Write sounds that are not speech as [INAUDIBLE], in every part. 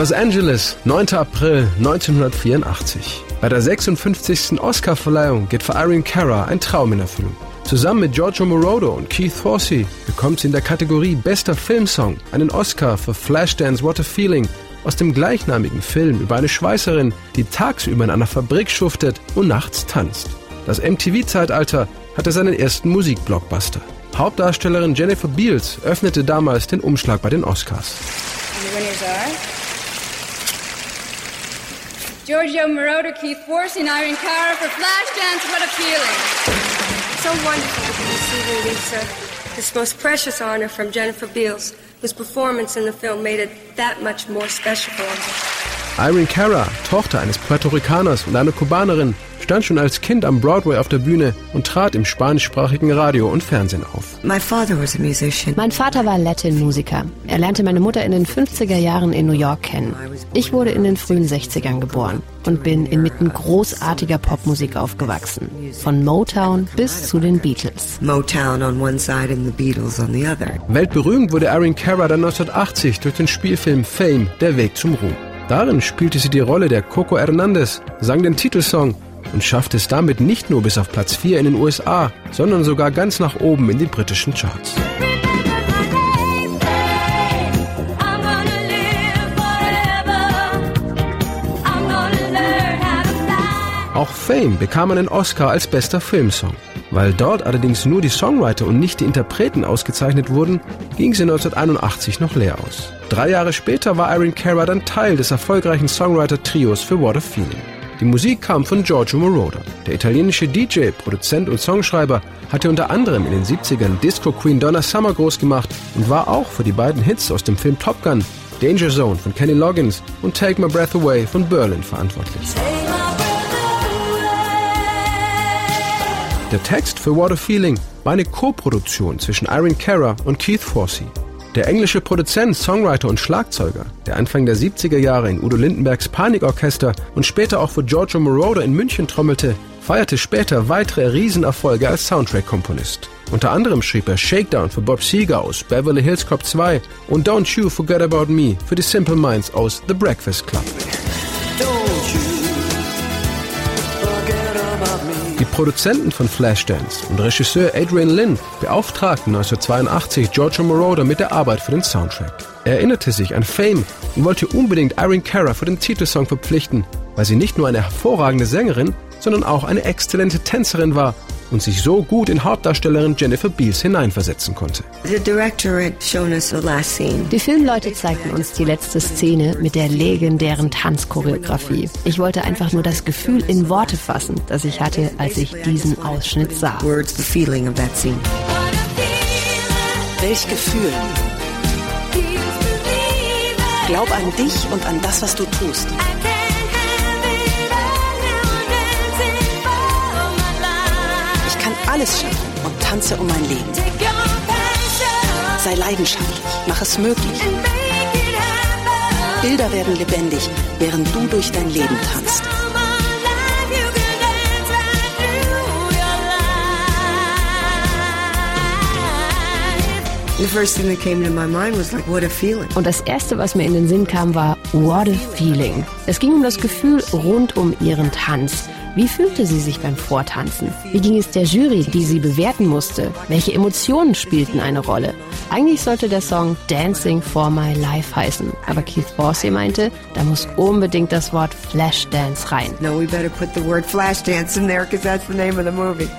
Los Angeles, 9. April 1984. Bei der 56. Oscarverleihung geht für Irene Cara ein Traum in Erfüllung. Zusammen mit Giorgio Moroder und Keith Forsey bekommt sie in der Kategorie Bester Filmsong einen Oscar für Flashdance What a Feeling aus dem gleichnamigen Film über eine Schweißerin, die tagsüber in einer Fabrik schuftet und nachts tanzt. Das MTV-Zeitalter hatte seinen ersten Musikblockbuster. Hauptdarstellerin Jennifer Beals öffnete damals den Umschlag bei den Oscars. Giorgio Moroder, Keith Forsey, and Irene Cara for Flashdance. What a feeling! So wonderful to be receiving Lisa, uh, this most precious honor from Jennifer Beals, whose performance in the film made it that much more special for me. Irene Cara, Tochter eines Puerto Ricaners und einer Kubanerin, stand schon als Kind am Broadway auf der Bühne und trat im spanischsprachigen Radio und Fernsehen auf. Mein Vater war Latin-Musiker. Er lernte meine Mutter in den 50er Jahren in New York kennen. Ich wurde in den frühen 60ern geboren und bin inmitten großartiger Popmusik aufgewachsen. Von Motown bis zu den Beatles. Motown on one side and the Beatles on the other. Weltberühmt wurde Erin Cara dann 1980 durch den Spielfilm Fame, Der Weg zum Ruhm. Darin spielte sie die Rolle der Coco Hernandez, sang den Titelsong und schafft es damit nicht nur bis auf Platz 4 in den USA, sondern sogar ganz nach oben in die britischen Charts. Auch Fame bekam einen Oscar als bester Filmsong. Weil dort allerdings nur die Songwriter und nicht die Interpreten ausgezeichnet wurden, ging sie 1981 noch leer aus. Drei Jahre später war Irene Cara dann Teil des erfolgreichen Songwriter-Trios für What a Feeling. Die Musik kam von Giorgio Moroder. Der italienische DJ, Produzent und Songschreiber hatte unter anderem in den 70ern Disco Queen Donna Summer groß gemacht und war auch für die beiden Hits aus dem Film Top Gun, Danger Zone von Kenny Loggins und Take My Breath Away von Berlin verantwortlich. Der Text für What a Feeling war eine Co-Produktion zwischen Irene Cara und Keith Forsey. Der englische Produzent, Songwriter und Schlagzeuger, der Anfang der 70er Jahre in Udo Lindenbergs Panikorchester und später auch für Giorgio Moroder in München trommelte, feierte später weitere Riesenerfolge als Soundtrack-Komponist. Unter anderem schrieb er Shakedown für Bob Seger aus Beverly Hills Cop 2 und Don't You Forget About Me für die Simple Minds aus The Breakfast Club. Die Produzenten von Flashdance und Regisseur Adrian Lynn beauftragten 1982 Giorgio Moroder mit der Arbeit für den Soundtrack. Er erinnerte sich an Fame und wollte unbedingt Irene Cara für den Titelsong verpflichten, weil sie nicht nur eine hervorragende Sängerin, sondern auch eine exzellente Tänzerin war und sich so gut in Hauptdarstellerin Jennifer Beals hineinversetzen konnte. Die Filmleute zeigten uns die letzte Szene mit der legendären Tanzchoreografie. Ich wollte einfach nur das Gefühl in Worte fassen, das ich hatte, als ich diesen Ausschnitt sah. Welch Gefühl. Glaub an dich und an das, was du tust. Alles schaffen und tanze um mein Leben. Sei leidenschaftlich, mach es möglich. Bilder werden lebendig, während du durch dein Leben tanzt. Und das erste, was mir in den Sinn kam, war What a Feeling. Es ging um das Gefühl rund um ihren Tanz. Wie fühlte sie sich beim Vortanzen? Wie ging es der Jury, die sie bewerten musste? Welche Emotionen spielten eine Rolle? Eigentlich sollte der Song Dancing for My Life heißen, aber Keith Forsey meinte, da muss unbedingt das Wort Flashdance rein.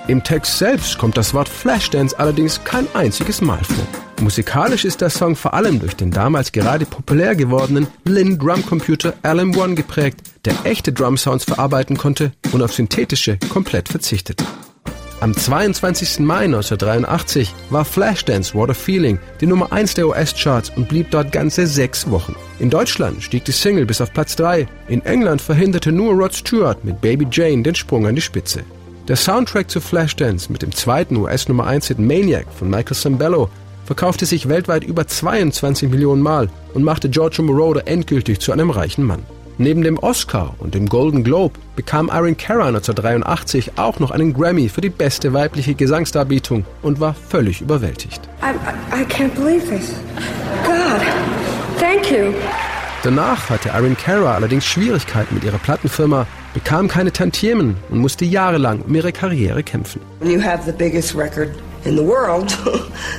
Im Text selbst kommt das Wort Flashdance allerdings kein einziges Mal vor. Musikalisch ist der Song vor allem durch den damals gerade populär gewordenen Lin Drumcomputer LM1 geprägt, der echte Drum-Sounds verarbeiten konnte und auf synthetische komplett verzichtete. Am 22. Mai 1983 war Flashdance What a Feeling die Nummer 1 der US-Charts und blieb dort ganze sechs Wochen. In Deutschland stieg die Single bis auf Platz 3. In England verhinderte nur Rod Stewart mit Baby Jane den Sprung an die Spitze. Der Soundtrack zu Flashdance mit dem zweiten US-Nummer 1-Hit Maniac von Michael Sambello verkaufte sich weltweit über 22 Millionen Mal und machte Giorgio Moroder endgültig zu einem reichen Mann. Neben dem Oscar und dem Golden Globe bekam Irene Cara 1983 auch noch einen Grammy für die beste weibliche Gesangsdarbietung und war völlig überwältigt. I, I can't believe this. God, thank you. Danach hatte Irene Cara allerdings Schwierigkeiten mit ihrer Plattenfirma, bekam keine Tantiemen und musste jahrelang um ihre Karriere kämpfen. You have the biggest record in the world,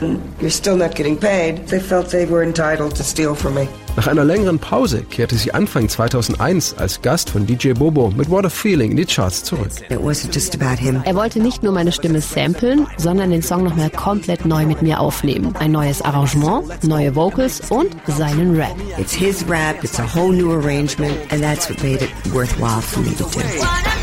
[LAUGHS] you're still not getting paid. They felt they were entitled to steal from me. Nach einer längeren Pause kehrte sie Anfang 2001 als Gast von DJ Bobo mit What a Feeling in die Charts zurück. It wasn't just about him. Er wollte nicht nur meine Stimme samplen, sondern den Song nochmal komplett neu mit mir aufnehmen. Ein neues Arrangement, neue Vocals und seinen Rap. It's his rap, it's a whole new arrangement, and that's what made it worthwhile for me to do.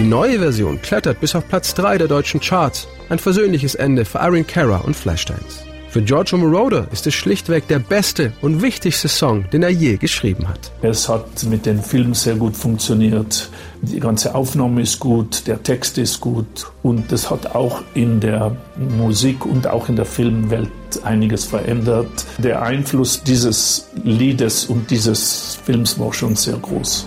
Die neue Version klettert bis auf Platz 3 der deutschen Charts. Ein versöhnliches Ende für Irene Cara und Flashdance. Für Giorgio Moroder ist es schlichtweg der beste und wichtigste Song, den er je geschrieben hat. Es hat mit dem Film sehr gut funktioniert. Die ganze Aufnahme ist gut, der Text ist gut und es hat auch in der Musik und auch in der Filmwelt einiges verändert. Der Einfluss dieses Liedes und dieses Films war schon sehr groß.